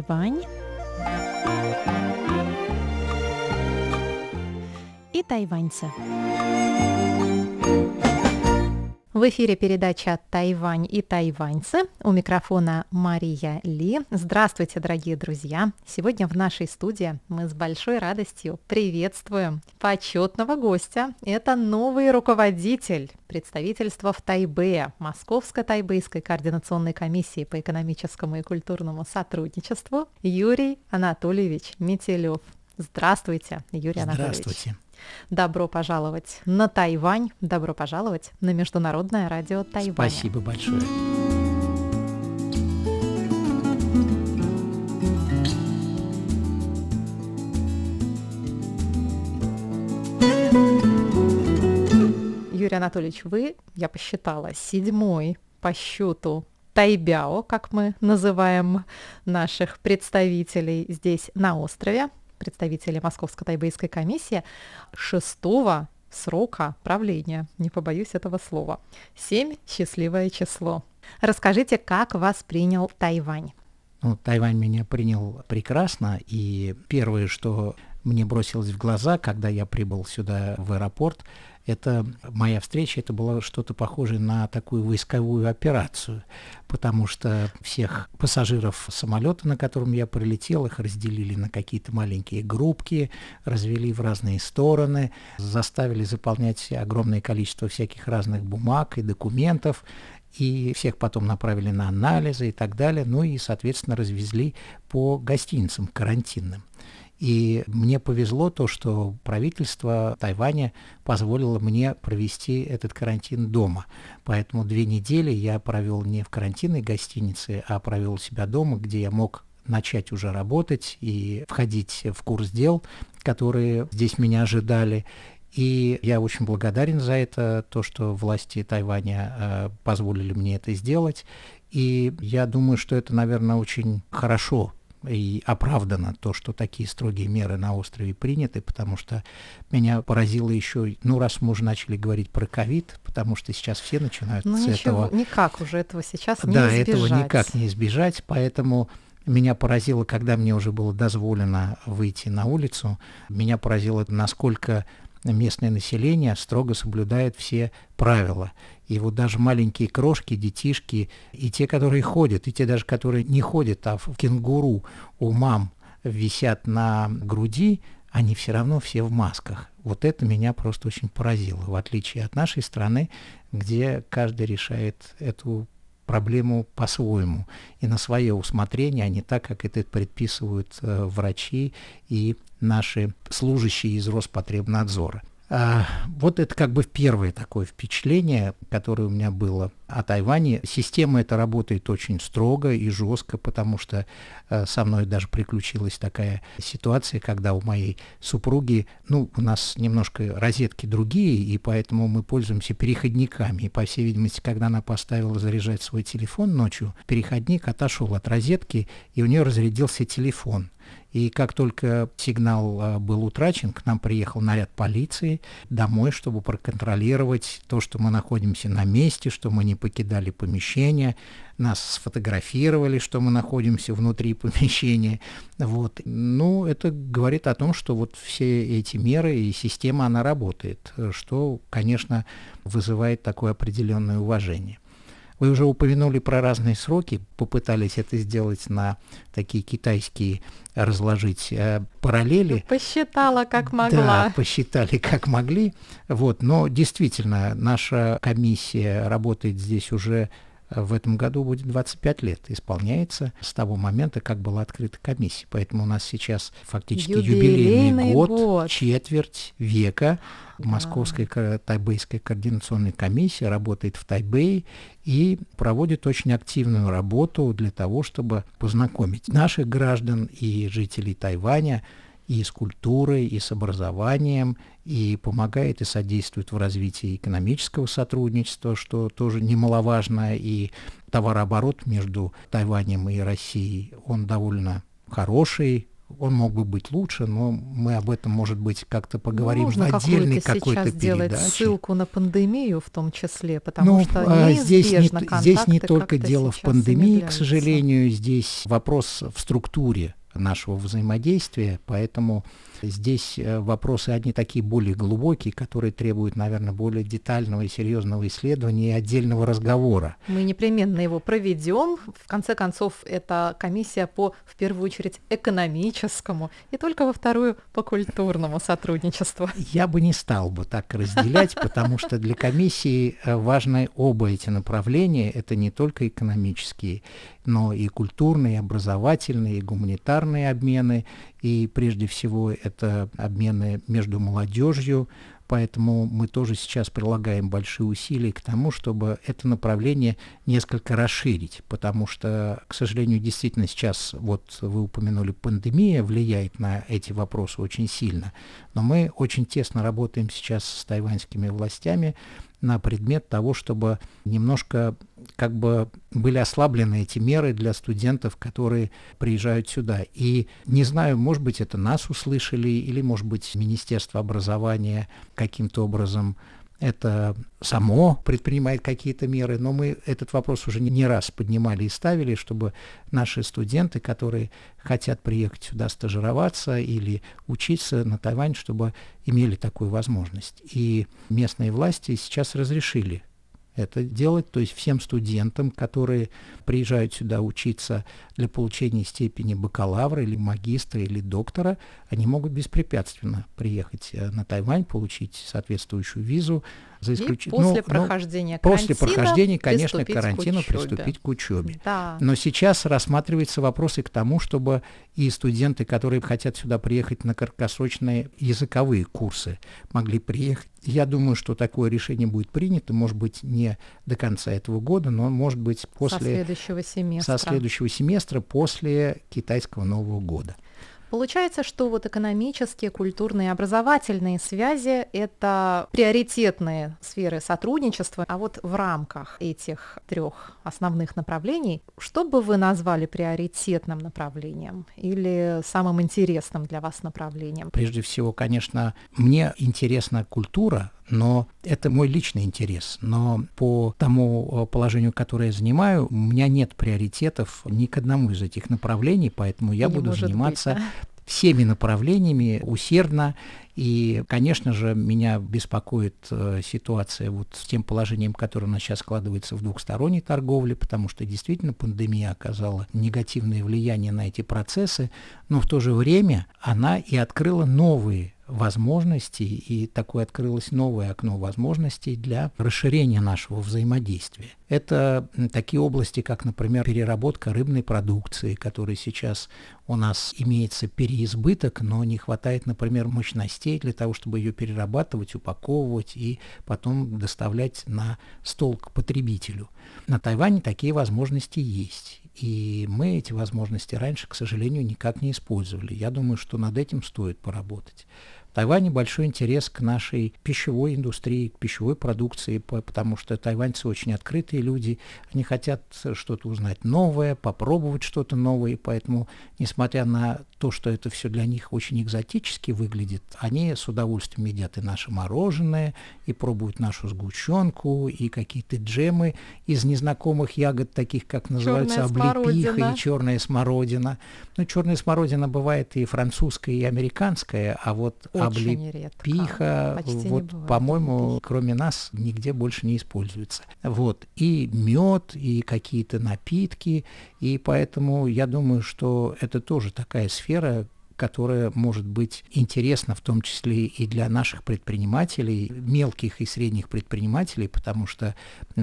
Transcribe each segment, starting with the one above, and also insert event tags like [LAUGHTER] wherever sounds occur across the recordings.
Тайвань и тайваньцы. В эфире передача «Тайвань и тайваньцы». У микрофона Мария Ли. Здравствуйте, дорогие друзья! Сегодня в нашей студии мы с большой радостью приветствуем почетного гостя. Это новый руководитель представительства в Тайбе Московско-Тайбэйской координационной комиссии по экономическому и культурному сотрудничеству Юрий Анатольевич Метелев. Здравствуйте, Юрий Анатольевич. Здравствуйте. Добро пожаловать на Тайвань, добро пожаловать на Международное радио Тайвань. Спасибо большое. Юрий Анатольевич, вы, я посчитала, седьмой по счету Тайбяо, как мы называем наших представителей здесь на острове представители Московско-Тайбэйской комиссии шестого срока правления. Не побоюсь этого слова. Семь – счастливое число. Расскажите, как вас принял Тайвань? Ну, Тайвань меня принял прекрасно, и первое, что мне бросилось в глаза, когда я прибыл сюда в аэропорт, это моя встреча, это было что-то похожее на такую войсковую операцию, потому что всех пассажиров самолета, на котором я прилетел, их разделили на какие-то маленькие группки, развели в разные стороны, заставили заполнять огромное количество всяких разных бумаг и документов, и всех потом направили на анализы и так далее, ну и, соответственно, развезли по гостиницам карантинным. И мне повезло то, что правительство Тайваня позволило мне провести этот карантин дома. Поэтому две недели я провел не в карантинной гостинице, а провел себя дома, где я мог начать уже работать и входить в курс дел, которые здесь меня ожидали. И я очень благодарен за это, то, что власти Тайваня э, позволили мне это сделать. И я думаю, что это, наверное, очень хорошо и оправдано то, что такие строгие меры на острове приняты, потому что меня поразило еще, ну, раз мы уже начали говорить про ковид, потому что сейчас все начинают ну, с ничего, этого... никак уже этого сейчас не да, избежать. этого никак не избежать, поэтому меня поразило, когда мне уже было дозволено выйти на улицу, меня поразило, насколько местное население строго соблюдает все правила. И вот даже маленькие крошки, детишки, и те, которые ходят, и те даже, которые не ходят, а в кенгуру у мам висят на груди, они все равно все в масках. Вот это меня просто очень поразило, в отличие от нашей страны, где каждый решает эту проблему по-своему и на свое усмотрение, а не так, как это предписывают э, врачи и наши служащие из Роспотребнадзора. А, вот это как бы первое такое впечатление, которое у меня было о Тайване. Система эта работает очень строго и жестко, потому что а, со мной даже приключилась такая ситуация, когда у моей супруги, ну, у нас немножко розетки другие, и поэтому мы пользуемся переходниками. И, по всей видимости, когда она поставила заряжать свой телефон ночью, переходник отошел от розетки, и у нее разрядился телефон. И как только сигнал а, был утрачен, к нам приехал наряд полиции домой, чтобы проконтролировать то, что мы находимся на месте, что мы не покидали помещение. Нас сфотографировали, что мы находимся внутри помещения. Вот. Ну, это говорит о том, что вот все эти меры и система, она работает, что, конечно, вызывает такое определенное уважение. Вы уже упомянули про разные сроки, попытались это сделать на такие китайские разложить э, параллели. Посчитала, как могла. Да, посчитали, как могли. Вот, но действительно, наша комиссия работает здесь уже в этом году будет 25 лет, исполняется с того момента, как была открыта комиссия. Поэтому у нас сейчас фактически юбилейный, юбилейный год, год, четверть века. Да. Московская Тайбэйская координационная комиссия работает в Тайбэе и проводит очень активную работу для того, чтобы познакомить наших граждан и жителей Тайваня и с культурой, и с образованием, и помогает и содействует в развитии экономического сотрудничества, что тоже немаловажно, и товарооборот между Тайванем и Россией, он довольно хороший, он мог бы быть лучше, но мы об этом, может быть, как-то поговорим Можно в отдельной какой-то передаче. ссылку на пандемию в том числе, потому Ну, что а, здесь не, здесь не только дело в пандемии, к сожалению, здесь вопрос в структуре нашего взаимодействия, поэтому здесь э, вопросы одни такие более глубокие, которые требуют, наверное, более детального и серьезного исследования и отдельного разговора. Мы непременно его проведем. В конце концов, это комиссия по, в первую очередь, экономическому и только во вторую по культурному сотрудничеству. Я бы не стал бы так разделять, потому что для комиссии э, важны оба эти направления. Это не только экономические, но и культурные, и образовательные, и гуманитарные обмены. И прежде всего это обмены между молодежью, Поэтому мы тоже сейчас прилагаем большие усилия к тому, чтобы это направление несколько расширить, потому что, к сожалению, действительно сейчас, вот вы упомянули, пандемия влияет на эти вопросы очень сильно, но мы очень тесно работаем сейчас с тайваньскими властями на предмет того, чтобы немножко как бы были ослаблены эти меры для студентов, которые приезжают сюда. И не знаю, может быть, это нас услышали, или, может быть, Министерство образования каким-то образом это само предпринимает какие-то меры, но мы этот вопрос уже не раз поднимали и ставили, чтобы наши студенты, которые хотят приехать сюда стажироваться или учиться на Тайвань, чтобы имели такую возможность. И местные власти сейчас разрешили это делать, то есть всем студентам, которые приезжают сюда учиться для получения степени бакалавра или магистра или доктора, они могут беспрепятственно приехать э, на Тайвань, получить соответствующую визу, за исключением... После ну, прохождения ну, После прохождения, конечно, карантина приступить к учебе. Да. Но сейчас рассматривается вопрос и к тому, чтобы и студенты, которые хотят сюда приехать на краткосрочные языковые курсы, могли приехать. Я думаю, что такое решение будет принято, может быть, не до конца этого года, но может быть после... Со следующего семестра. Со следующего семестра после китайского Нового года. Получается, что вот экономические, культурные образовательные связи – это приоритетные сферы сотрудничества, а вот в рамках этих трех основных направлений, что бы вы назвали приоритетным направлением или самым интересным для вас направлением? Прежде всего, конечно, мне интересна культура, но это мой личный интерес. Но по тому положению, которое я занимаю, у меня нет приоритетов ни к одному из этих направлений, поэтому я Не буду заниматься быть, да? всеми направлениями усердно. И, конечно же, меня беспокоит э, ситуация вот с тем положением, которое у нас сейчас складывается в двухсторонней торговле, потому что действительно пандемия оказала негативное влияние на эти процессы, но в то же время она и открыла новые возможностей, и такое открылось новое окно возможностей для расширения нашего взаимодействия. Это такие области, как, например, переработка рыбной продукции, которой сейчас у нас имеется переизбыток, но не хватает, например, мощностей для того, чтобы ее перерабатывать, упаковывать и потом доставлять на стол к потребителю. На Тайване такие возможности есть. И мы эти возможности раньше, к сожалению, никак не использовали. Я думаю, что над этим стоит поработать. Тайване большой интерес к нашей пищевой индустрии, к пищевой продукции, потому что тайваньцы очень открытые люди, они хотят что-то узнать новое, попробовать что-то новое, поэтому, несмотря на то, что это все для них очень экзотически выглядит, они с удовольствием едят и наше мороженое, и пробуют нашу сгущенку, и какие-то джемы из незнакомых ягод, таких как называются черная облепиха смородина. и черная смородина. Ну, черная смородина бывает и французская, и американская, а вот Очень редко. облепиха, Почти вот, по-моему, кроме нас нигде больше не используется. Вот. И мед, и какие-то напитки, и поэтому я думаю, что это тоже такая сфера, которая может быть интересна в том числе и для наших предпринимателей, мелких и средних предпринимателей, потому что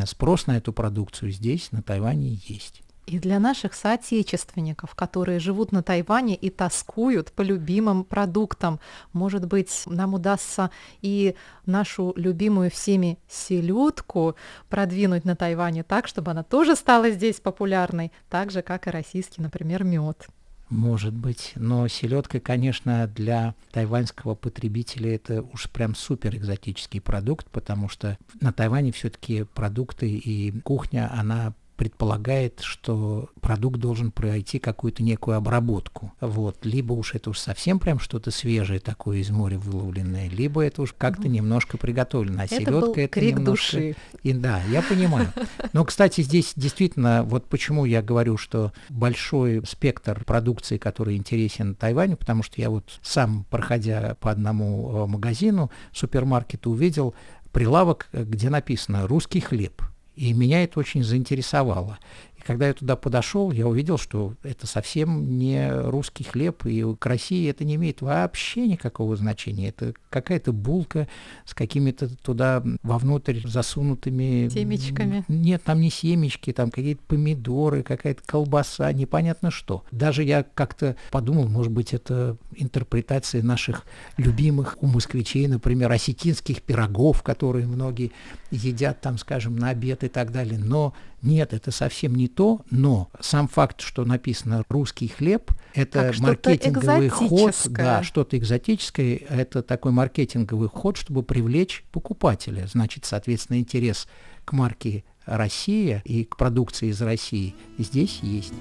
спрос на эту продукцию здесь, на Тайване, есть. И для наших соотечественников, которые живут на Тайване и тоскуют по любимым продуктам, может быть, нам удастся и нашу любимую всеми селедку продвинуть на Тайване так, чтобы она тоже стала здесь популярной, так же, как и российский, например, мед. Может быть, но селедка, конечно, для тайваньского потребителя это уж прям супер экзотический продукт, потому что на Тайване все-таки продукты и кухня, она предполагает, что продукт должен пройти какую-то некую обработку. Вот. Либо уж это уж совсем прям что-то свежее такое из моря выловленное, либо это уж как-то немножко приготовлено. А это селедка был это крик немножко... души. И да, я понимаю. Но, кстати, здесь действительно, вот почему я говорю, что большой спектр продукции, который интересен Тайваню, потому что я вот сам, проходя по одному э, магазину, супермаркету, увидел прилавок, где написано «русский хлеб». И меня это очень заинтересовало когда я туда подошел, я увидел, что это совсем не русский хлеб, и к России это не имеет вообще никакого значения. Это какая-то булка с какими-то туда вовнутрь засунутыми... Семечками. Нет, там не семечки, там какие-то помидоры, какая-то колбаса, непонятно что. Даже я как-то подумал, может быть, это интерпретация наших любимых у москвичей, например, осетинских пирогов, которые многие едят там, скажем, на обед и так далее. Но нет, это совсем не то, но сам факт, что написано «русский хлеб», это как маркетинговый ход, да, что-то экзотическое, это такой маркетинговый ход, чтобы привлечь покупателя. Значит, соответственно, интерес к марке «Россия» и к продукции из России здесь есть.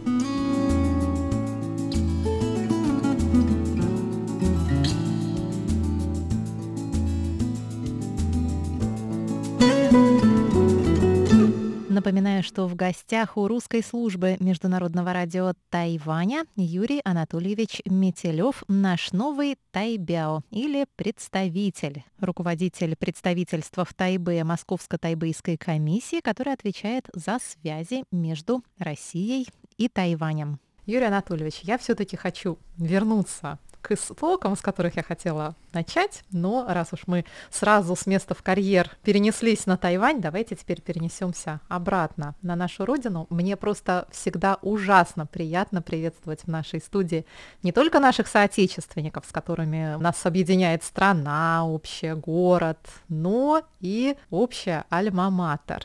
Напоминаю, что в гостях у русской службы Международного радио Тайваня Юрий Анатольевич Метелев, наш новый Тайбяо или представитель, руководитель представительства в Тайбе Московско-Тайбэйской комиссии, который отвечает за связи между Россией и Тайванем. Юрий Анатольевич, я все-таки хочу вернуться к истокам, с которых я хотела начать, но раз уж мы сразу с места в карьер перенеслись на Тайвань, давайте теперь перенесемся обратно на нашу родину. Мне просто всегда ужасно приятно приветствовать в нашей студии не только наших соотечественников, с которыми нас объединяет страна, общий город, но и общая альма-матер.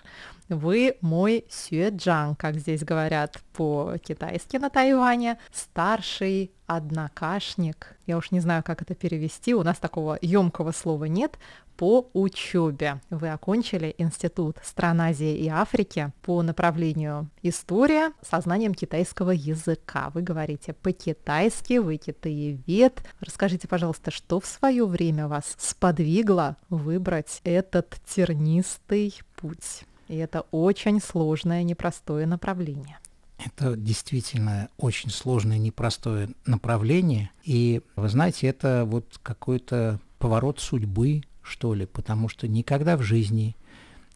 Вы мой сюэджан, как здесь говорят по-китайски на Тайване, старший однокашник. Я уж не знаю, как это перевести, у нас такого емкого слова нет, по учебе. Вы окончили Институт стран Азии и Африки по направлению история со знанием китайского языка. Вы говорите по-китайски, вы китаевед. Расскажите, пожалуйста, что в свое время вас сподвигло выбрать этот тернистый путь? И это очень сложное, непростое направление. Это действительно очень сложное, непростое направление. И, вы знаете, это вот какой-то поворот судьбы, что ли, потому что никогда в жизни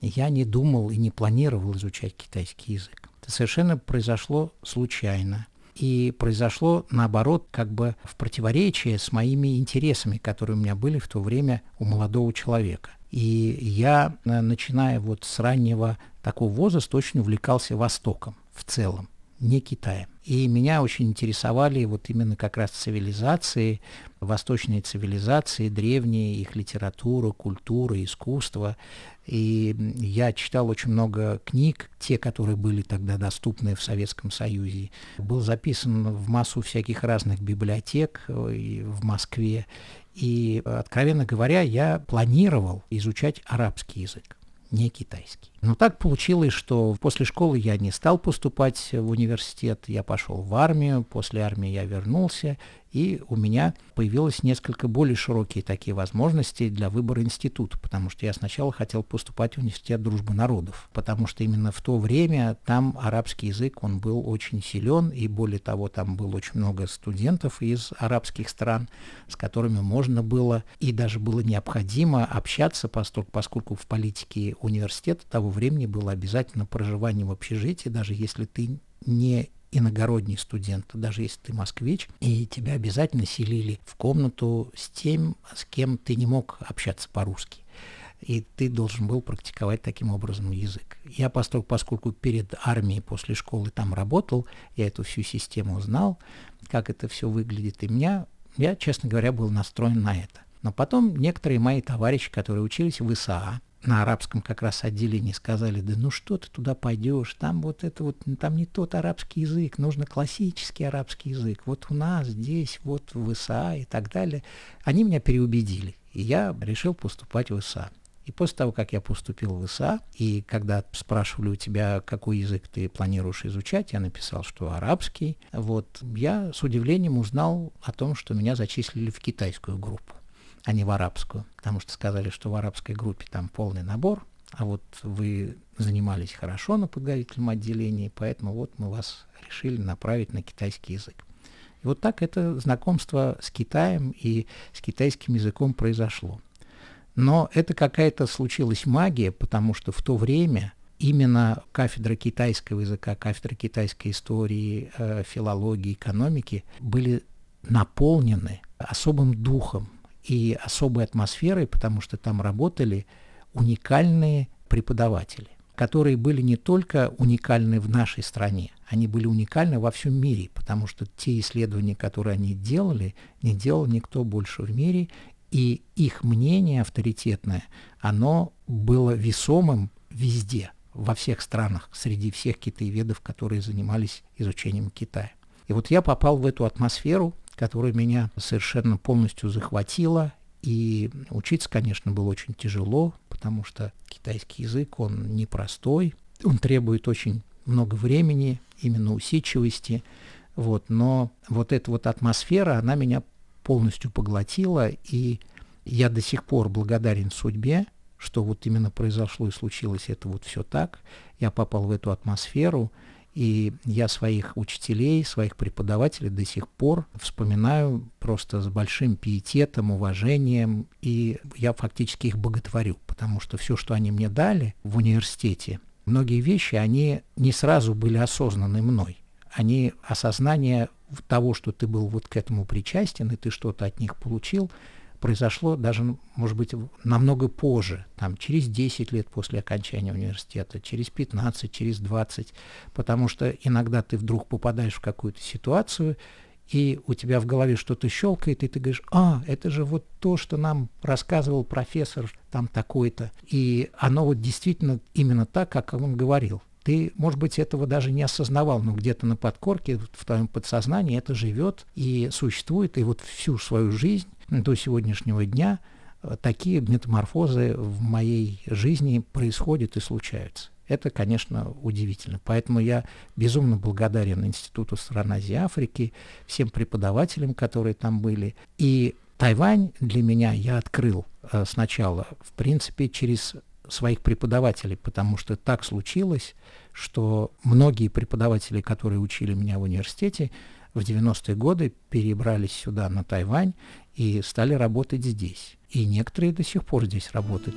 я не думал и не планировал изучать китайский язык. Это совершенно произошло случайно. И произошло, наоборот, как бы в противоречии с моими интересами, которые у меня были в то время у молодого человека. И я, э, начиная вот с раннего такого возраста, очень увлекался Востоком в целом, не Китаем. И меня очень интересовали вот именно как раз цивилизации, восточные цивилизации, древние, их литература, культура, искусство. И я читал очень много книг, те, которые были тогда доступны в Советском Союзе. Был записан в массу всяких разных библиотек э, в Москве. И, откровенно говоря, я планировал изучать арабский язык не китайский. Но так получилось, что после школы я не стал поступать в университет, я пошел в армию, после армии я вернулся, и у меня появилось несколько более широкие такие возможности для выбора института, потому что я сначала хотел поступать в университет дружбы народов, потому что именно в то время там арабский язык, он был очень силен, и более того, там было очень много студентов из арабских стран, с которыми можно было и даже было необходимо общаться, поскольку, в политике университета того времени было обязательно проживание в общежитии, даже если ты не иногородний студент, даже если ты москвич, и тебя обязательно селили в комнату с тем, с кем ты не мог общаться по-русски. И ты должен был практиковать таким образом язык. Я, поскольку, поскольку перед армией после школы там работал, я эту всю систему знал, как это все выглядит, и меня, я, честно говоря, был настроен на это. Но потом некоторые мои товарищи, которые учились в ИСА, на арабском как раз отделении сказали, да ну что ты туда пойдешь, там вот это вот, там не тот арабский язык, нужно классический арабский язык, вот у нас здесь, вот в ИСА и так далее. Они меня переубедили, и я решил поступать в ИСА. И после того, как я поступил в ИСА, и когда спрашивали у тебя, какой язык ты планируешь изучать, я написал, что арабский. Вот я с удивлением узнал о том, что меня зачислили в китайскую группу, а не в арабскую, потому что сказали, что в арабской группе там полный набор, а вот вы занимались хорошо на подготовительном отделении, поэтому вот мы вас решили направить на китайский язык. И вот так это знакомство с Китаем и с китайским языком произошло. Но это какая-то случилась магия, потому что в то время именно кафедра китайского языка, кафедра китайской истории, э, филологии, экономики были наполнены особым духом и особой атмосферой, потому что там работали уникальные преподаватели, которые были не только уникальны в нашей стране, они были уникальны во всем мире, потому что те исследования, которые они делали, не делал никто больше в мире, и их мнение авторитетное, оно было весомым везде, во всех странах, среди всех китаеведов, которые занимались изучением Китая. И вот я попал в эту атмосферу, которая меня совершенно полностью захватила, и учиться, конечно, было очень тяжело, потому что китайский язык, он непростой, он требует очень много времени, именно усидчивости, вот, но вот эта вот атмосфера, она меня полностью поглотила, и я до сих пор благодарен судьбе, что вот именно произошло и случилось это вот все так. Я попал в эту атмосферу, и я своих учителей, своих преподавателей до сих пор вспоминаю просто с большим пиететом, уважением, и я фактически их боготворю, потому что все, что они мне дали в университете, многие вещи, они не сразу были осознаны мной. Они осознание того, что ты был вот к этому причастен, и ты что-то от них получил, произошло даже, может быть, намного позже, там, через 10 лет после окончания университета, через 15, через 20, потому что иногда ты вдруг попадаешь в какую-то ситуацию, и у тебя в голове что-то щелкает, и ты говоришь, а, это же вот то, что нам рассказывал профессор там такой-то. И оно вот действительно именно так, как он говорил. Ты, может быть, этого даже не осознавал, но где-то на подкорке, в твоем подсознании это живет и существует, и вот всю свою жизнь до сегодняшнего дня э, такие метаморфозы в моей жизни происходят и случаются. Это, конечно, удивительно. Поэтому я безумно благодарен Институту стран Азии и Африки, всем преподавателям, которые там были. И Тайвань для меня я открыл э, сначала, в принципе, через своих преподавателей, потому что так случилось, что многие преподаватели, которые учили меня в университете, в 90-е годы перебрались сюда, на Тайвань, и стали работать здесь. И некоторые до сих пор здесь работают.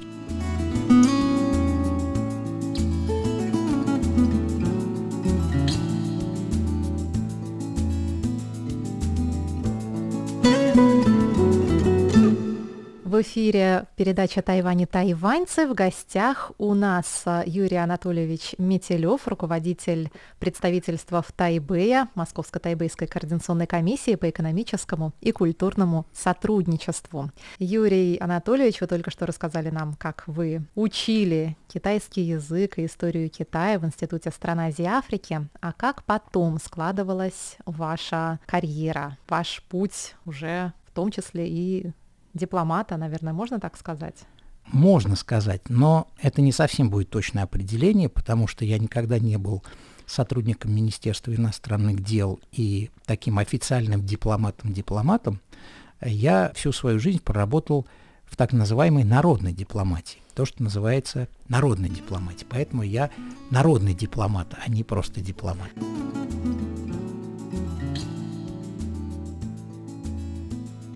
Эфире передача «Тайвань и тайваньцы». В гостях у нас а, Юрий Анатольевич Метелев, руководитель представительства в Тайбэе, Московско-Тайбэйской координационной комиссии по экономическому и культурному сотрудничеству. Юрий Анатольевич, вы только что рассказали нам, как вы учили китайский язык и историю Китая в Институте стран Азии и Африки, а как потом складывалась ваша карьера, ваш путь уже в том числе и дипломата, наверное, можно так сказать? Можно сказать, но это не совсем будет точное определение, потому что я никогда не был сотрудником Министерства иностранных дел и таким официальным дипломатом-дипломатом. Я всю свою жизнь проработал в так называемой народной дипломатии, то, что называется народной дипломатией. Поэтому я народный дипломат, а не просто дипломат.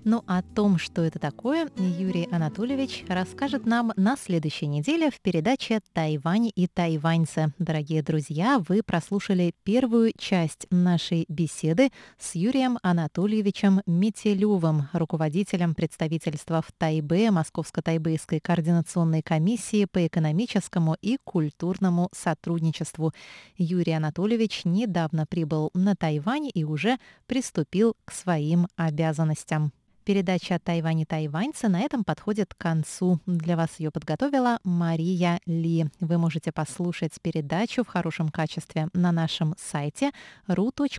Но ну, о том, что это такое, Юрий Анатольевич расскажет нам на следующей неделе в передаче «Тайвань и тайваньцы». Дорогие друзья, вы прослушали первую часть нашей беседы с Юрием Анатольевичем Метелевым, руководителем представительства в Тайбе Московско-Тайбэйской координационной комиссии по экономическому и культурному сотрудничеству. Юрий Анатольевич недавно прибыл на Тайвань и уже приступил к своим обязанностям. Передача «Тайвань и тайваньцы» на этом подходит к концу. Для вас ее подготовила Мария Ли. Вы можете послушать передачу в хорошем качестве на нашем сайте ru.rti.org.tw,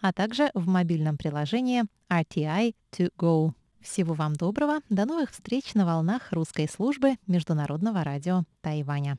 а также в мобильном приложении RTI to go. Всего вам доброго. До новых встреч на волнах русской службы Международного радио Тайваня.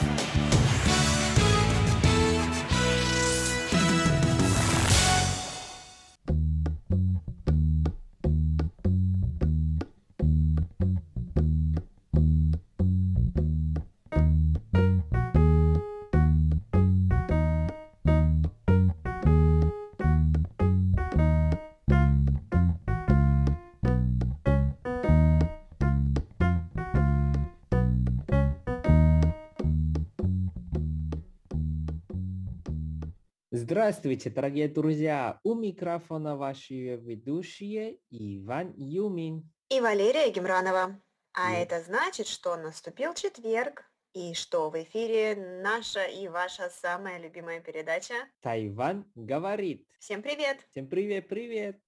Здравствуйте, дорогие друзья! У микрофона ваши ведущие Иван Юмин и Валерия Гемранова. А Нет. это значит, что наступил четверг, и что в эфире наша и ваша самая любимая передача «Тайвань говорит». Всем привет! Всем привет, привет!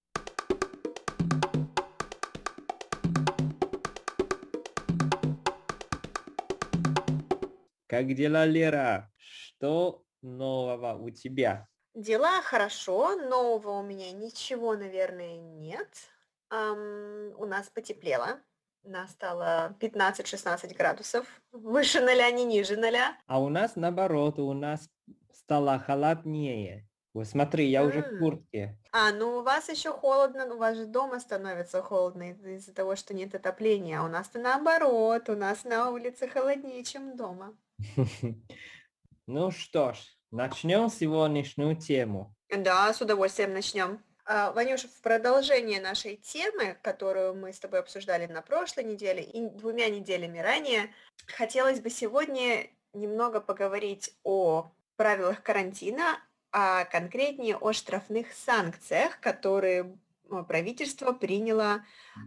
Как дела, Лера? Что нового у тебя? Дела хорошо, нового у меня ничего, наверное, нет. Ам, у нас потеплело. У нас стало 15-16 градусов. Выше ноля, не ниже ноля. А у нас наоборот, у нас стало холоднее. Вот смотри, я уже в куртке. А, ну у вас еще холодно, у вас же дома становится холодно из-за того, что нет отопления. А у нас-то наоборот, у нас на улице холоднее, чем дома. [LAUGHS] Ну что ж, начнем сегодняшнюю тему. Да, с удовольствием начнем. А, Ванюша, в продолжение нашей темы, которую мы с тобой обсуждали на прошлой неделе и двумя неделями ранее, хотелось бы сегодня немного поговорить о правилах карантина, а конкретнее о штрафных санкциях, которые правительство приняло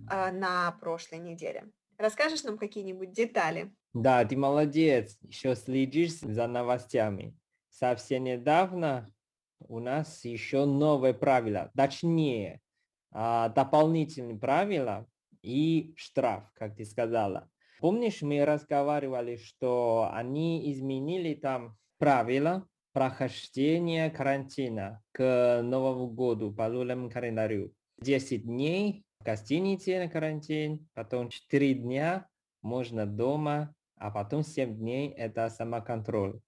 а, на прошлой неделе. Расскажешь нам какие-нибудь детали? Да, ты молодец, еще следишь за новостями. Совсем недавно у нас еще новые правила, точнее, а, дополнительные правила и штраф, как ты сказала. Помнишь, мы разговаривали, что они изменили там правила прохождения карантина к Новому году по лунному календарю. 10 дней в гостинице на карантин, потом 4 дня можно дома а потом 7 дней это самоконтроль.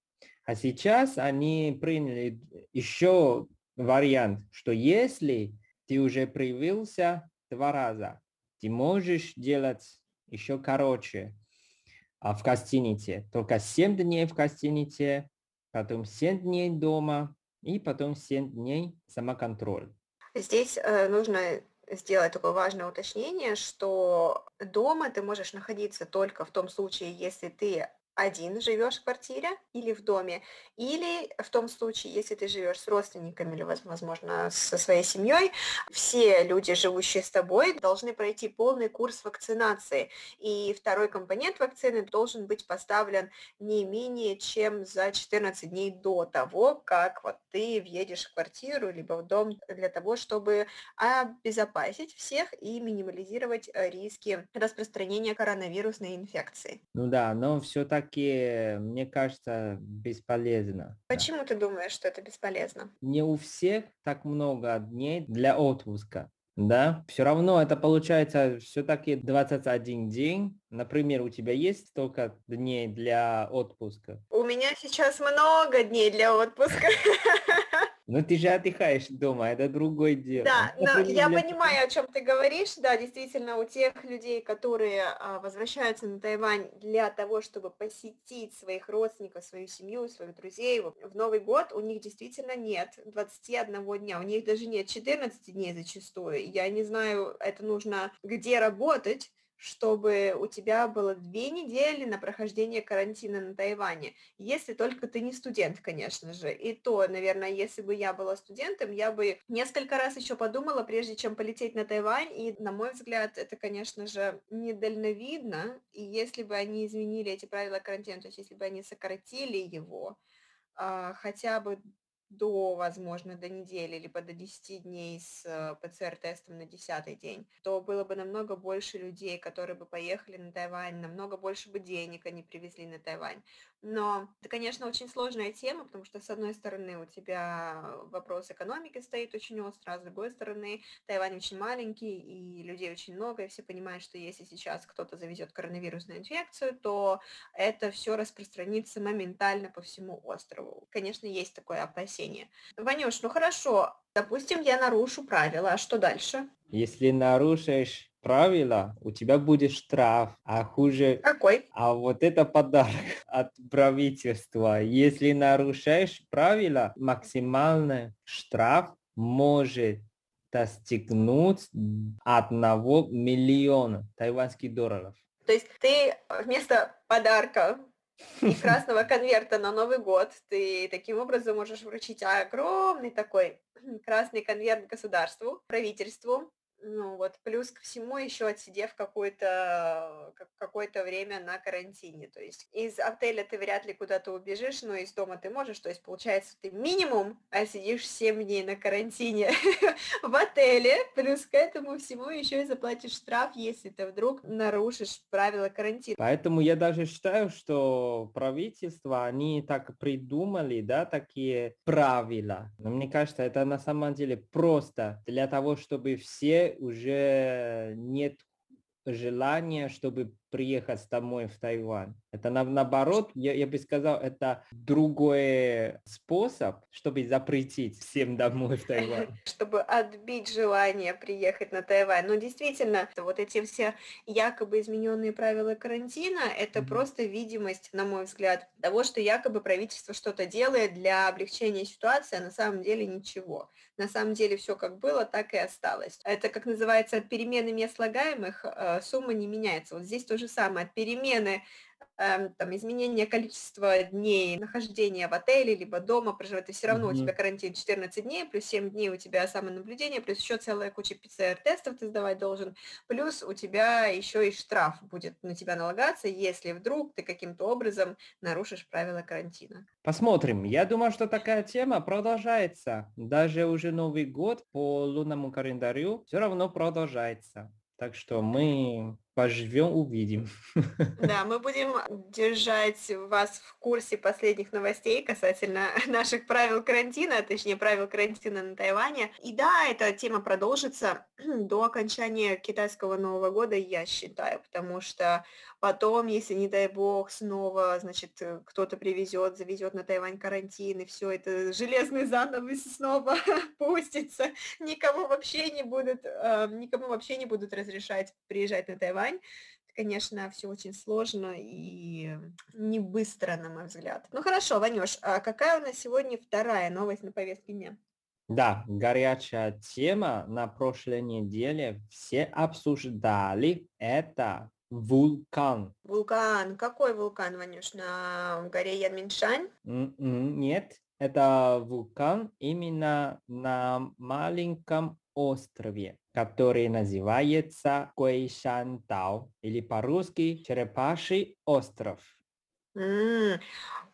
А сейчас они приняли еще вариант, что если ты уже привился два раза, ты можешь делать еще короче а в гостинице. Только 7 дней в гостинице, потом 7 дней дома и потом 7 дней самоконтроль. Здесь э, нужно сделать такое важное уточнение, что дома ты можешь находиться только в том случае, если ты один живешь в квартире или в доме, или в том случае, если ты живешь с родственниками или, возможно, со своей семьей, все люди, живущие с тобой, должны пройти полный курс вакцинации. И второй компонент вакцины должен быть поставлен не менее чем за 14 дней до того, как вот ты въедешь в квартиру либо в дом для того, чтобы обезопасить всех и минимализировать э, риски распространения коронавирусной инфекции. Ну да, но все так все-таки, мне кажется, бесполезно. Почему ты думаешь, что это бесполезно? Не у всех так много дней для отпуска. Да, все равно это получается все-таки 21 день. Например, у тебя есть столько дней для отпуска? У меня сейчас много дней для отпуска. [LAUGHS] Но ты же отдыхаешь дома, это другое дело. Да, но я понимаю, о чем ты говоришь. Да, действительно, у тех людей, которые а, возвращаются на Тайвань для того, чтобы посетить своих родственников, свою семью, своих друзей в Новый год, у них действительно нет 21 дня, у них даже нет 14 дней зачастую. Я не знаю, это нужно где работать, чтобы у тебя было две недели на прохождение карантина на Тайване, если только ты не студент, конечно же. И то, наверное, если бы я была студентом, я бы несколько раз еще подумала, прежде чем полететь на Тайвань, и, на мой взгляд, это, конечно же, недальновидно, и если бы они изменили эти правила карантина, то есть если бы они сократили его, а, хотя бы до, возможно, до недели, либо до 10 дней с э, ПЦР-тестом на 10 день, то было бы намного больше людей, которые бы поехали на Тайвань, намного больше бы денег они привезли на Тайвань. Но это, конечно, очень сложная тема, потому что, с одной стороны, у тебя вопрос экономики стоит очень остро, а с другой стороны, Тайвань очень маленький, и людей очень много, и все понимают, что если сейчас кто-то завезет коронавирусную инфекцию, то это все распространится моментально по всему острову. Конечно, есть такое опасение. Ванюш, ну хорошо, допустим, я нарушу правила, а что дальше? Если нарушишь правила, у тебя будет штраф, а хуже... Какой? А вот это подарок [LAUGHS] от правительства. Если нарушаешь правила, максимальный штраф может достигнуть одного миллиона тайванских долларов. То есть ты вместо подарка [LAUGHS] и красного конверта на Новый год ты таким образом можешь вручить огромный такой [CLEARS THROAT] красный конверт государству, правительству, ну вот, плюс ко всему еще отсидев какое-то какое-то время на карантине. То есть из отеля ты вряд ли куда-то убежишь, но из дома ты можешь. То есть получается, ты минимум сидишь 7 дней на карантине [LAUGHS] в отеле, плюс к этому всему еще и заплатишь штраф, если ты вдруг нарушишь правила карантина. Поэтому я даже считаю, что правительство, они так придумали, да, такие правила. Но мне кажется, это на самом деле просто для того, чтобы все уже нет желания, чтобы приехать домой в Тайвань. Это на, наоборот, я, я бы сказал, это другой способ, чтобы запретить всем домой в Тайвань. [LAUGHS] Чтобы отбить желание приехать на Тайвань. Но действительно, вот эти все якобы измененные правила карантина, это mm-hmm. просто видимость, на мой взгляд, того, что якобы правительство что-то делает для облегчения ситуации, а на самом деле ничего. На самом деле все как было, так и осталось. Это, как называется, перемены мест слагаемых, э, сумма не меняется. Вот здесь тоже же самое, от перемены там, изменение количества дней нахождения в отеле, либо дома проживать, ты все равно mm-hmm. у тебя карантин 14 дней, плюс 7 дней у тебя самонаблюдение, плюс еще целая куча ПЦР-тестов ты сдавать должен, плюс у тебя еще и штраф будет на тебя налагаться, если вдруг ты каким-то образом нарушишь правила карантина. Посмотрим. Я думаю, что такая тема продолжается. Даже уже Новый год по лунному календарю все равно продолжается. Так что мы поживем, увидим. [LAUGHS] Да, мы будем держать вас в курсе последних новостей касательно [LAUGHS] наших правил карантина, а точнее правил карантина на Тайване. И да, эта тема продолжится [CLEARS THROAT] до окончания китайского Нового года, я считаю, потому что потом, если, не дай бог, снова, значит, кто-то привезет, завезет на Тайвань карантин, и все это железный занавес [LAUGHS] снова пустится, никому вообще не будут, э, никому вообще не будут разрешать приезжать на Тайвань, Тайвань. Конечно, все очень сложно и не быстро, на мой взгляд. Ну хорошо, Ванюш, а какая у нас сегодня вторая новость на повестке дня? Да, горячая тема на прошлой неделе. Все обсуждали это вулкан. Вулкан. Какой вулкан, Ванюш? На горе Янминшань? М-м, нет, это вулкан именно на маленьком острове который называется Гуэйшантау, или по-русски Черепаший остров. М,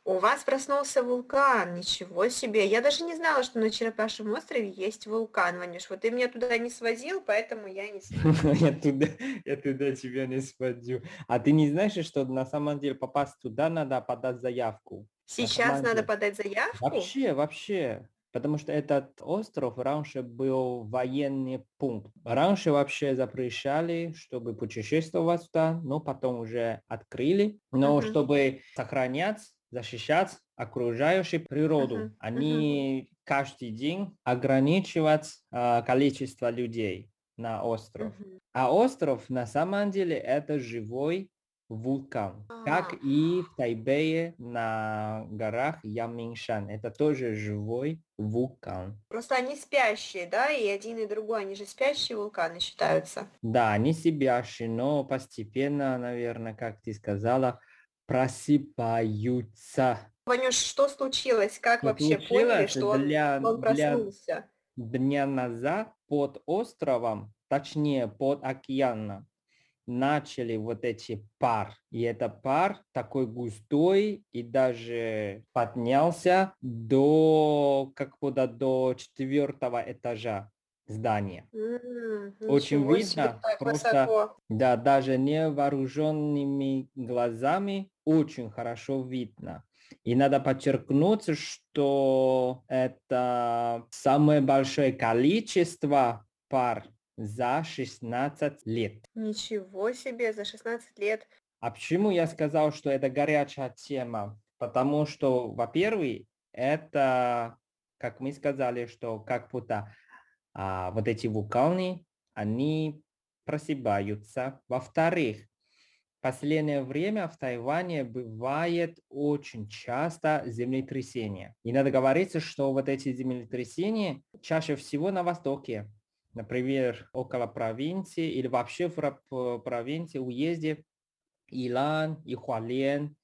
У вас проснулся вулкан, ничего себе. Я даже не знала, что на Черепашьем острове есть вулкан, Ванюш. Вот ты меня туда не свозил, поэтому я не. [LAUGHS] Я туда, я туда тебя не сводю. А ты не знаешь, что на самом деле попасть туда надо подать заявку? Сейчас надо подать заявку? Вообще, вообще потому что этот остров раньше был военный пункт. Раньше вообще запрещали, чтобы путешествовать туда, но потом уже открыли. Но uh-huh. чтобы сохранять, защищать окружающую природу, uh-huh. они uh-huh. каждый день ограничивают э, количество людей на остров. Uh-huh. А остров на самом деле это живой вулкан, как а. и в Тайбэе на горах Яминшан. Это тоже живой вулкан. Просто они спящие, да, и один и другой, они же спящие вулканы считаются. Да, они спящие, но постепенно, наверное, как ты сказала, просыпаются. Ванюш, что случилось? Как что вообще случилось? поняли, что для, он, он проснулся? Для дня назад под островом, точнее под океаном, начали вот эти пар. И это пар такой густой и даже поднялся до как будто до четвертого этажа здания. М, Очень видно, просто высоко. да, даже невооруженными глазами очень хорошо видно. И надо подчеркнуть, что это самое большое количество пар за 16 лет. Ничего себе, за 16 лет. А почему я сказал, что это горячая тема? Потому что, во-первых, это, как мы сказали, что как будто а, вот эти вулканы, они просыпаются. Во-вторых, последнее время в Тайване бывает очень часто землетрясения. И надо говорить, что вот эти землетрясения чаще всего на востоке, например, около провинции или вообще в ра- провинции, уезде Илан и Хуален.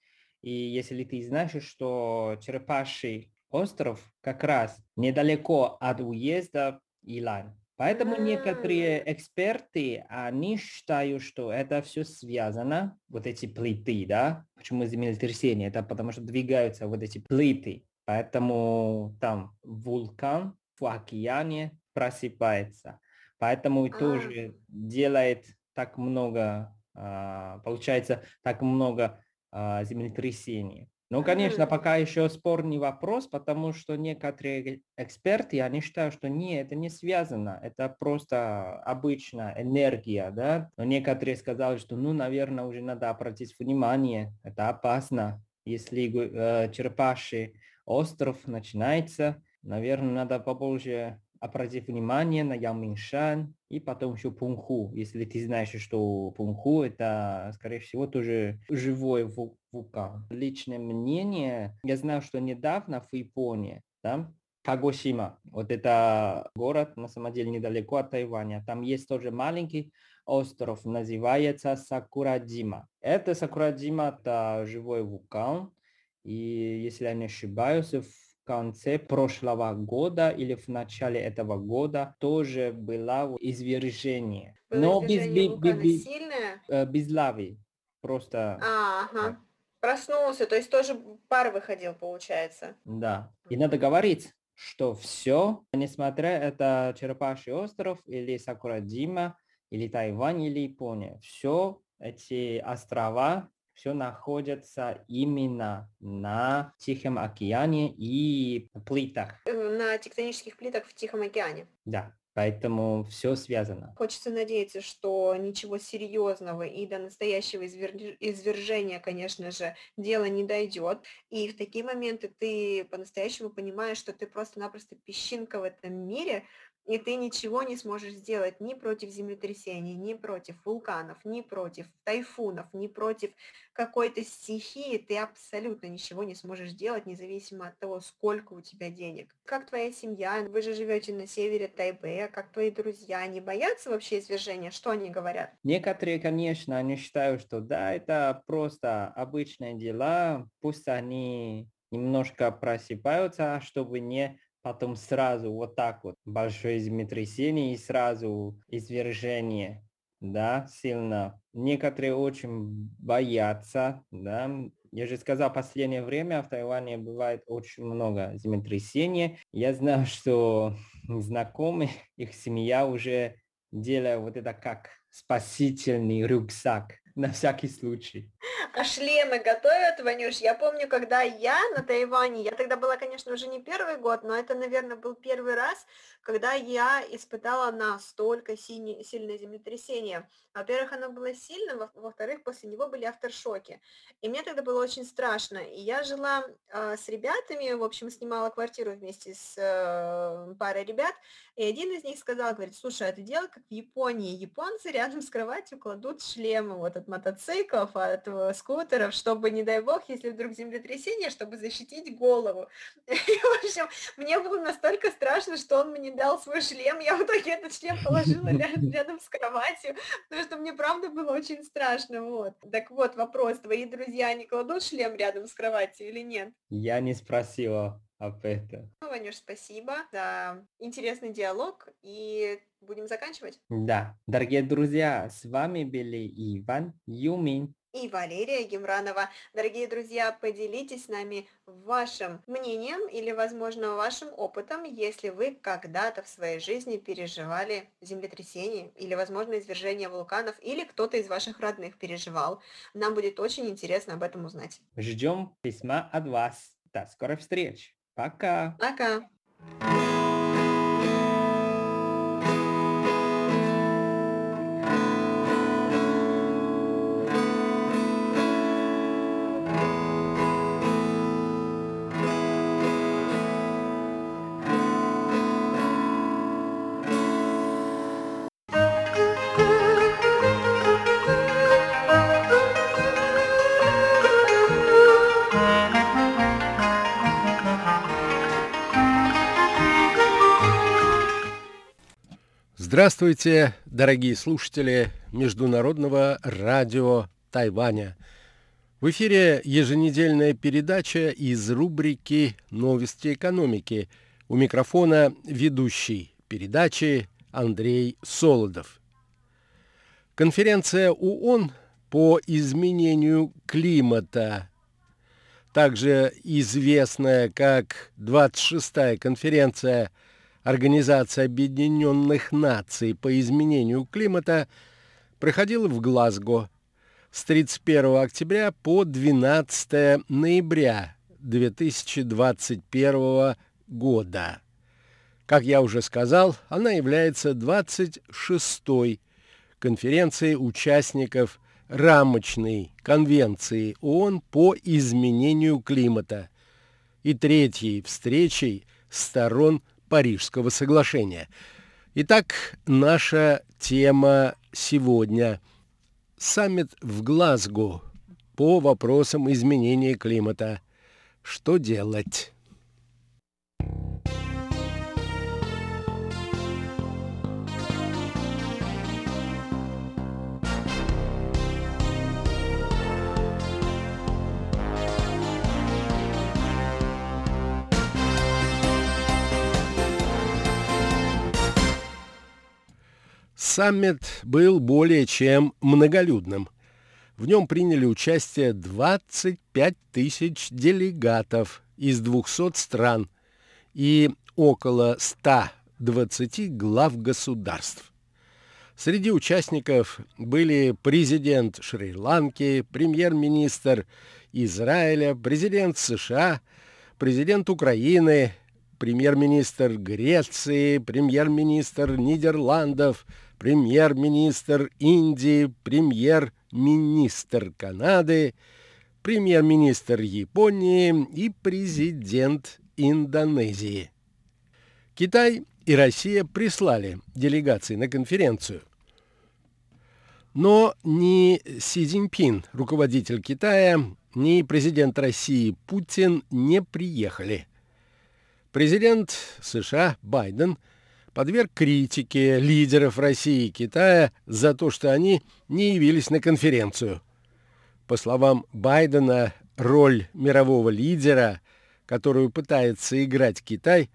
И если ты знаешь, что Черепаший остров как раз недалеко от уезда Илан. Поэтому некоторые эксперты, они считают, что это все связано, вот эти плиты, да? Почему землетрясение? Это потому что двигаются вот эти плиты. Поэтому там вулкан в океане просыпается. Поэтому и А. тоже делает так много, а, получается, так много а, землетрясений. Ну, конечно, пока еще спорный вопрос, потому что некоторые эксперты, они считают, что нет, это не связано, это просто обычная энергия, да. Но некоторые сказали, что, ну, наверное, уже надо обратить внимание, это опасно. Если э, черепаший остров начинается, наверное, надо побольше обратить внимание на Яминшан и потом еще Пунху. Если ты знаешь, что Пунху это, скорее всего, тоже живой ву- вулкан. Личное мнение, я знаю, что недавно в Японии, да, Кагосима, вот это город, на самом деле, недалеко от Тайваня. Там есть тоже маленький остров, называется Сакурадима. Это Сакурадима, это живой вулкан. И если я не ошибаюсь, в конце прошлого года или в начале этого года тоже было извержение. Было Но без, вулкана би- сильное? э, без лавы. Просто, А, ага. Проснулся, то есть тоже пар выходил, получается. да. И надо говорить, что все, несмотря это Черепаший остров или Сакурадима, или Тайвань, или Япония, все эти острова, все находятся именно на Тихом океане и плитах. Э, На тектонических плитах в Тихом океане. Да, поэтому все связано. Хочется надеяться, что ничего серьезного и до настоящего извер- извержения, конечно же, дело не дойдет. И в такие моменты ты по-настоящему понимаешь, что ты просто-напросто песчинка в этом мире, и ты ничего не сможешь сделать ни против землетрясений, ни против вулканов, ни против тайфунов, ни против какой-то стихии. Ты абсолютно ничего не сможешь делать, независимо от того, сколько у тебя денег. Как твоя семья? Вы же живете на севере Тайбэя. Как твои друзья? Они боятся вообще извержения? Что они говорят? Некоторые, конечно, они считают, что да, это просто обычные дела, пусть они немножко просыпаются, чтобы не потом сразу вот так вот большое землетрясение и сразу извержение, да, сильно. Некоторые очень боятся, да. Я же сказал, в последнее время в Тайване бывает очень много землетрясений. Я знаю, [LAUGHS] что знакомые, их семья уже делает вот это как спасительный рюкзак [LAUGHS] на всякий случай. А шлемы готовят, Ванюш? Я помню, когда я на Тайване, я тогда была, конечно, уже не первый год, но это, наверное, был первый раз, когда я испытала настолько сине- сильное землетрясение. Во-первых, оно было сильным, во- во-вторых, после него были авторшоки. И мне тогда было очень страшно. И я жила а, с ребятами, в общем, снимала квартиру вместе с э, парой ребят, и один из них сказал, говорит, слушай, а ты делай как в Японии. Японцы рядом с кроватью кладут шлемы вот от мотоциклов, от э, скутеров, чтобы, не дай бог, если вдруг землетрясение, чтобы защитить голову. [LAUGHS] И, в общем, мне было настолько страшно, что он мне дал свой шлем. Я в итоге этот шлем положила ря- [LAUGHS] рядом с кроватью, потому что мне правда было очень страшно. Вот. Так вот, вопрос, твои друзья не кладут шлем рядом с кроватью или нет? Я не спросила об этом. Ну, Ванюш, спасибо за интересный диалог и будем заканчивать. Да, дорогие друзья, с вами были Иван Юмин и Валерия Гемранова. Дорогие друзья, поделитесь с нами вашим мнением или, возможно, вашим опытом, если вы когда-то в своей жизни переживали землетрясение или, возможно, извержение вулканов, или кто-то из ваших родных переживал. Нам будет очень интересно об этом узнать. Ждем письма от вас. До скорой встречи. Пока. Пока. Здравствуйте, дорогие слушатели Международного радио Тайваня. В эфире еженедельная передача из рубрики «Новости экономики». У микрофона ведущий передачи Андрей Солодов. Конференция ООН по изменению климата, также известная как 26-я конференция – Организация Объединенных Наций по изменению климата проходила в Глазго с 31 октября по 12 ноября 2021 года. Как я уже сказал, она является 26-й конференцией участников рамочной конвенции ООН по изменению климата и третьей встречей сторон Парижского соглашения. Итак, наша тема сегодня – саммит в Глазго по вопросам изменения климата. Что делать? Саммит был более чем многолюдным. В нем приняли участие 25 тысяч делегатов из 200 стран и около 120 глав государств. Среди участников были президент Шри-Ланки, премьер-министр Израиля, президент США, президент Украины, премьер-министр Греции, премьер-министр Нидерландов, премьер-министр Индии, премьер-министр Канады, премьер-министр Японии и президент Индонезии. Китай и Россия прислали делегации на конференцию. Но ни Си Цзиньпин, руководитель Китая, ни президент России Путин не приехали. Президент США Байден – подверг критике лидеров России и Китая за то, что они не явились на конференцию. По словам Байдена, роль мирового лидера, которую пытается играть Китай,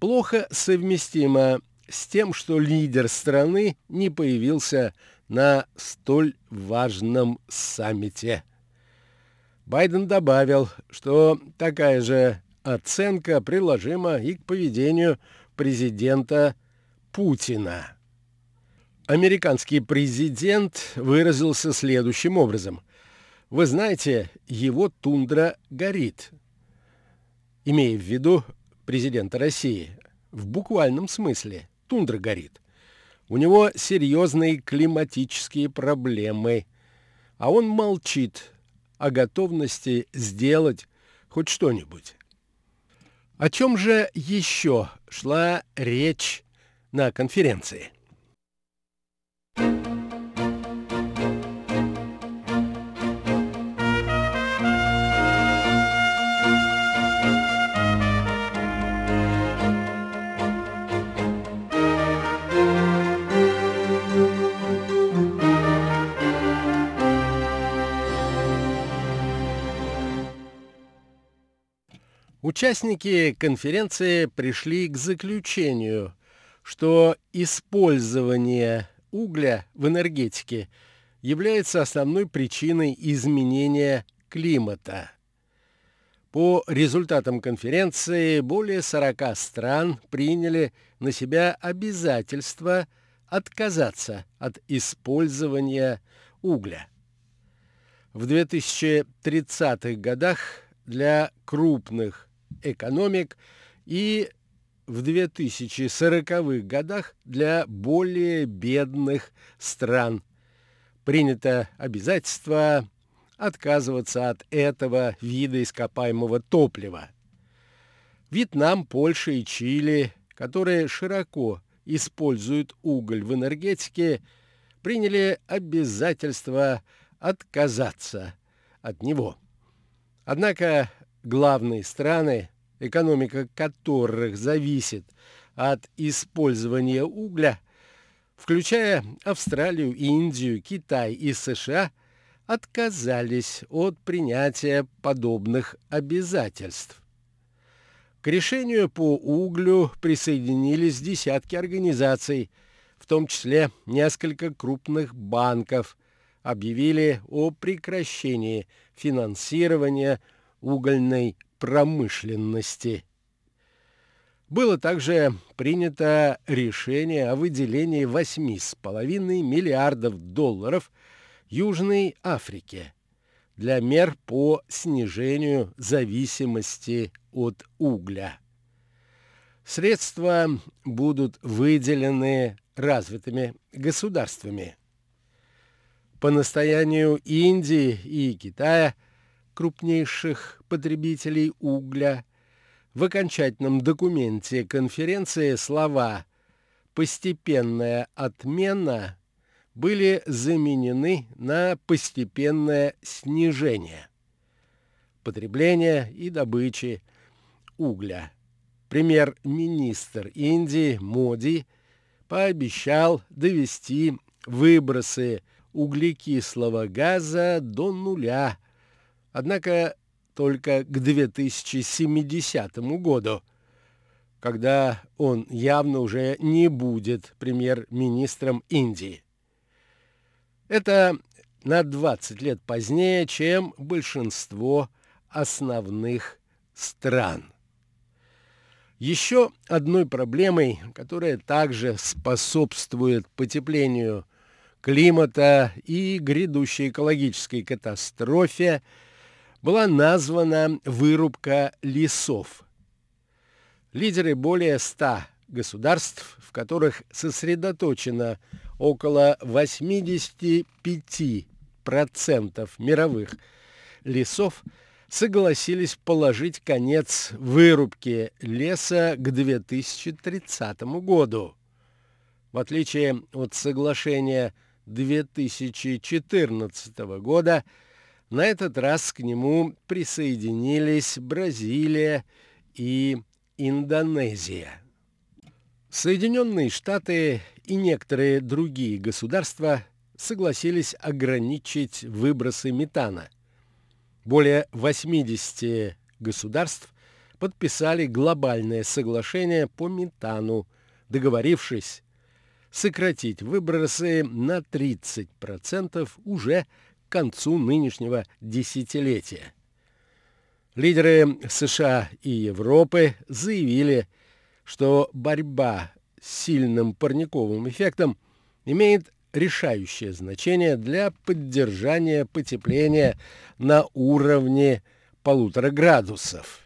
плохо совместима с тем, что лидер страны не появился на столь важном саммите. Байден добавил, что такая же оценка приложима и к поведению президента Путина. Американский президент выразился следующим образом. Вы знаете, его тундра горит. Имея в виду президента России. В буквальном смысле. Тундра горит. У него серьезные климатические проблемы. А он молчит о готовности сделать хоть что-нибудь. О чем же еще шла речь на конференции? Участники конференции пришли к заключению, что использование угля в энергетике является основной причиной изменения климата. По результатам конференции более 40 стран приняли на себя обязательство отказаться от использования угля. В 2030-х годах для крупных экономик и в 2040-х годах для более бедных стран. Принято обязательство отказываться от этого вида ископаемого топлива. Вьетнам, Польша и Чили, которые широко используют уголь в энергетике, приняли обязательство отказаться от него. Однако главные страны, экономика которых зависит от использования угля, включая Австралию, Индию, Китай и США, отказались от принятия подобных обязательств. К решению по углю присоединились десятки организаций, в том числе несколько крупных банков, объявили о прекращении финансирования угольной промышленности. Было также принято решение о выделении 8,5 миллиардов долларов Южной Африке для мер по снижению зависимости от угля. Средства будут выделены развитыми государствами. По настоянию Индии и Китая, крупнейших потребителей угля, в окончательном документе конференции слова «постепенная отмена» были заменены на постепенное снижение потребления и добычи угля. Премьер-министр Индии Моди пообещал довести выбросы углекислого газа до нуля, однако только к 2070 году, когда он явно уже не будет премьер-министром Индии. Это на 20 лет позднее, чем большинство основных стран. Еще одной проблемой, которая также способствует потеплению климата и грядущей экологической катастрофе, была названа вырубка лесов. Лидеры более ста государств, в которых сосредоточено около 85% мировых лесов, согласились положить конец вырубке леса к 2030 году. В отличие от соглашения 2014 года, на этот раз к нему присоединились Бразилия и Индонезия. Соединенные Штаты и некоторые другие государства согласились ограничить выбросы метана. Более 80 государств подписали глобальное соглашение по метану, договорившись сократить выбросы на 30% уже концу нынешнего десятилетия. Лидеры США и Европы заявили, что борьба с сильным парниковым эффектом имеет решающее значение для поддержания потепления на уровне полутора градусов.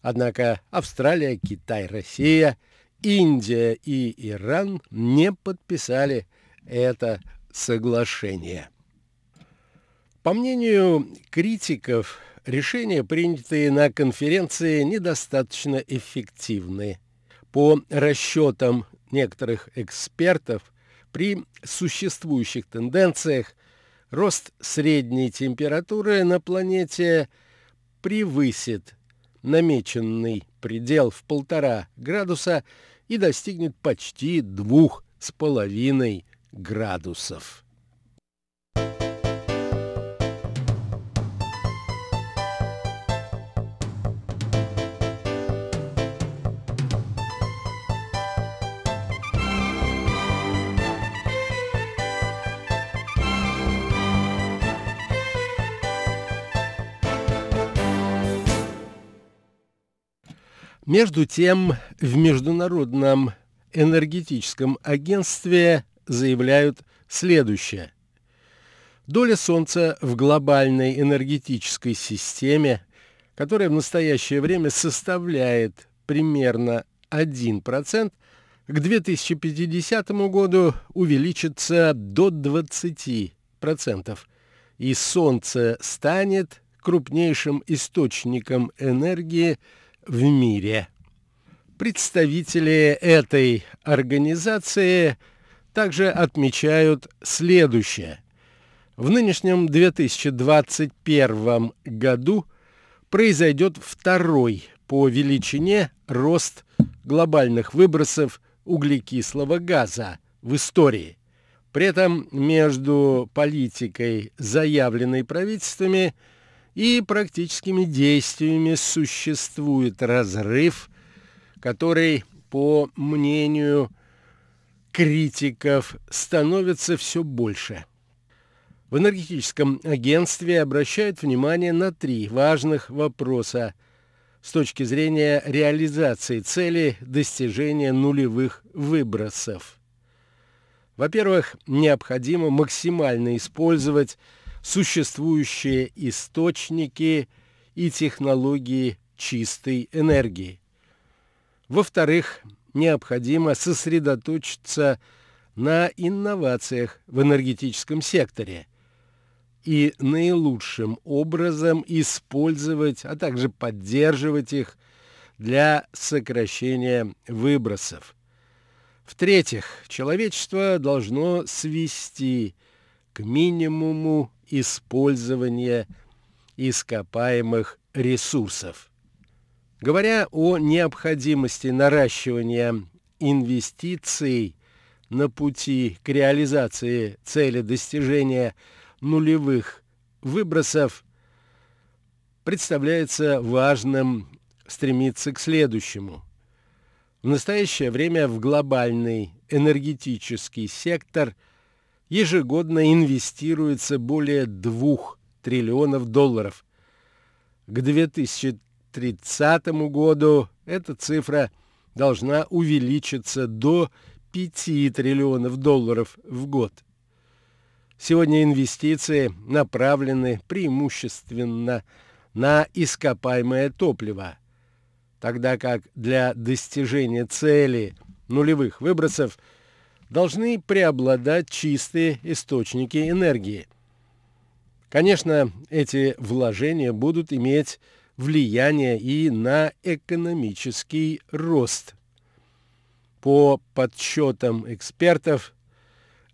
Однако Австралия, Китай, Россия, Индия и Иран не подписали это соглашение. По мнению критиков, решения, принятые на конференции, недостаточно эффективны. По расчетам некоторых экспертов, при существующих тенденциях рост средней температуры на планете превысит намеченный предел в полтора градуса и достигнет почти двух с половиной градусов. Между тем, в Международном энергетическом агентстве заявляют следующее. Доля Солнца в глобальной энергетической системе, которая в настоящее время составляет примерно 1%, к 2050 году увеличится до 20%, и Солнце станет крупнейшим источником энергии в мире. Представители этой организации также отмечают следующее. В нынешнем 2021 году произойдет второй по величине рост глобальных выбросов углекислого газа в истории. При этом между политикой, заявленной правительствами, и практическими действиями существует разрыв, который, по мнению критиков, становится все больше. В энергетическом агентстве обращают внимание на три важных вопроса с точки зрения реализации цели достижения нулевых выбросов. Во-первых, необходимо максимально использовать существующие источники и технологии чистой энергии. Во-вторых, необходимо сосредоточиться на инновациях в энергетическом секторе и наилучшим образом использовать, а также поддерживать их для сокращения выбросов. В-третьих, человечество должно свести к минимуму использования ископаемых ресурсов. Говоря о необходимости наращивания инвестиций на пути к реализации цели достижения нулевых выбросов, представляется важным стремиться к следующему. В настоящее время в глобальный энергетический сектор – ежегодно инвестируется более 2 триллионов долларов. К 2030 году эта цифра должна увеличиться до 5 триллионов долларов в год. Сегодня инвестиции направлены преимущественно на ископаемое топливо, тогда как для достижения цели нулевых выбросов – должны преобладать чистые источники энергии. Конечно, эти вложения будут иметь влияние и на экономический рост. По подсчетам экспертов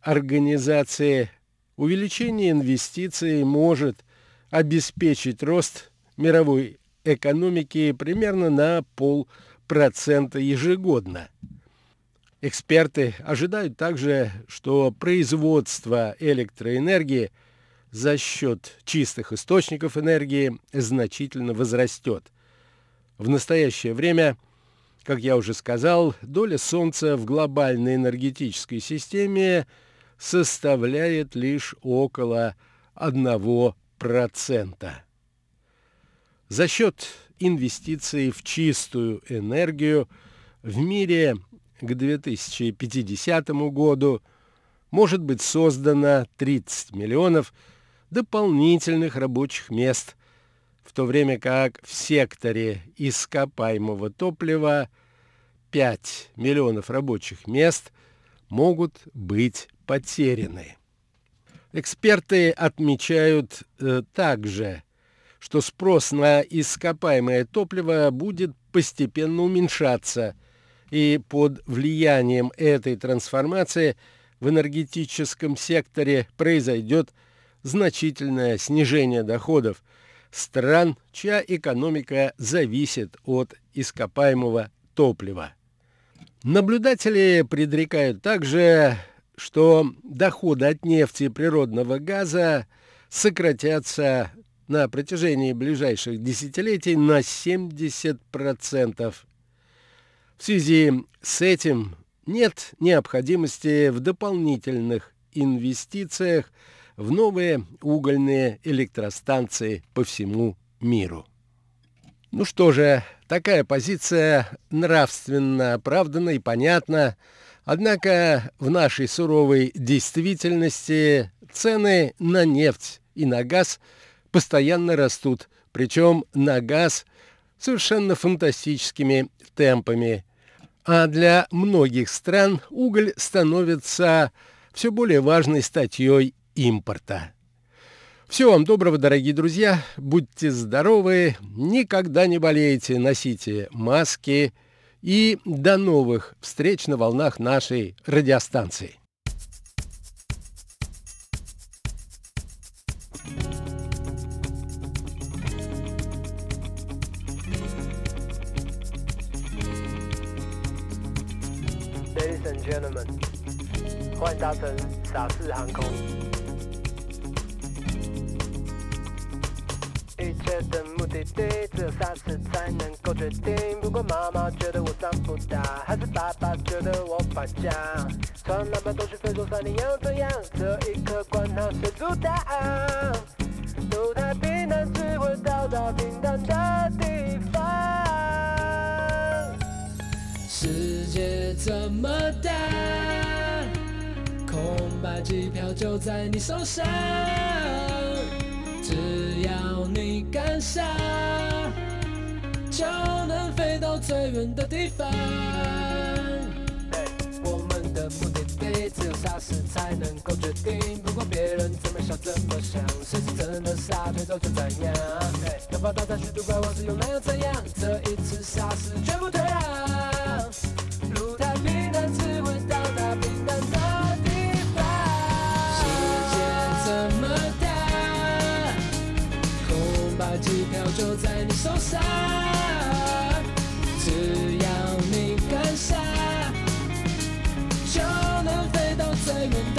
организации, увеличение инвестиций может обеспечить рост мировой экономики примерно на полпроцента ежегодно. Эксперты ожидают также, что производство электроэнергии за счет чистых источников энергии значительно возрастет. В настоящее время, как я уже сказал, доля Солнца в глобальной энергетической системе составляет лишь около 1%. За счет инвестиций в чистую энергию в мире к 2050 году может быть создано 30 миллионов дополнительных рабочих мест, в то время как в секторе ископаемого топлива 5 миллионов рабочих мест могут быть потеряны. Эксперты отмечают э, также, что спрос на ископаемое топливо будет постепенно уменьшаться – и под влиянием этой трансформации в энергетическом секторе произойдет значительное снижение доходов стран, чья экономика зависит от ископаемого топлива. Наблюдатели предрекают также, что доходы от нефти и природного газа сократятся на протяжении ближайших десятилетий на 70%. В связи с этим нет необходимости в дополнительных инвестициях в новые угольные электростанции по всему миру. Ну что же, такая позиция нравственно оправдана и понятна. Однако в нашей суровой действительности цены на нефть и на газ постоянно растут, причем на газ совершенно фантастическими темпами. А для многих стран уголь становится все более важной статьей импорта. Всего вам доброго, дорогие друзья. Будьте здоровы, никогда не болейте, носите маски и до новых встреч на волнах нашей радиостанции. Ladies and gentlemen，欢迎搭乘傻四航空。一切的目的地只有傻事才能够决定。不过妈妈觉得我长不大，还是爸爸觉得我败家，从南半都去非洲山林要怎样？只有一颗管它谁阻挡。都太平淡，只会到达平淡的地方。世界这么大，空白机票就在你手上，只要你敢想，就能飞到最远的地方。我们的目的地只有傻事才能够决定，不管别人怎么想怎么想，谁是真的傻，最终就怎样。要跑到再去杜拜，我是用那又怎样？这一次傻事绝不退让受伤，只要你敢想，就能飞到最远。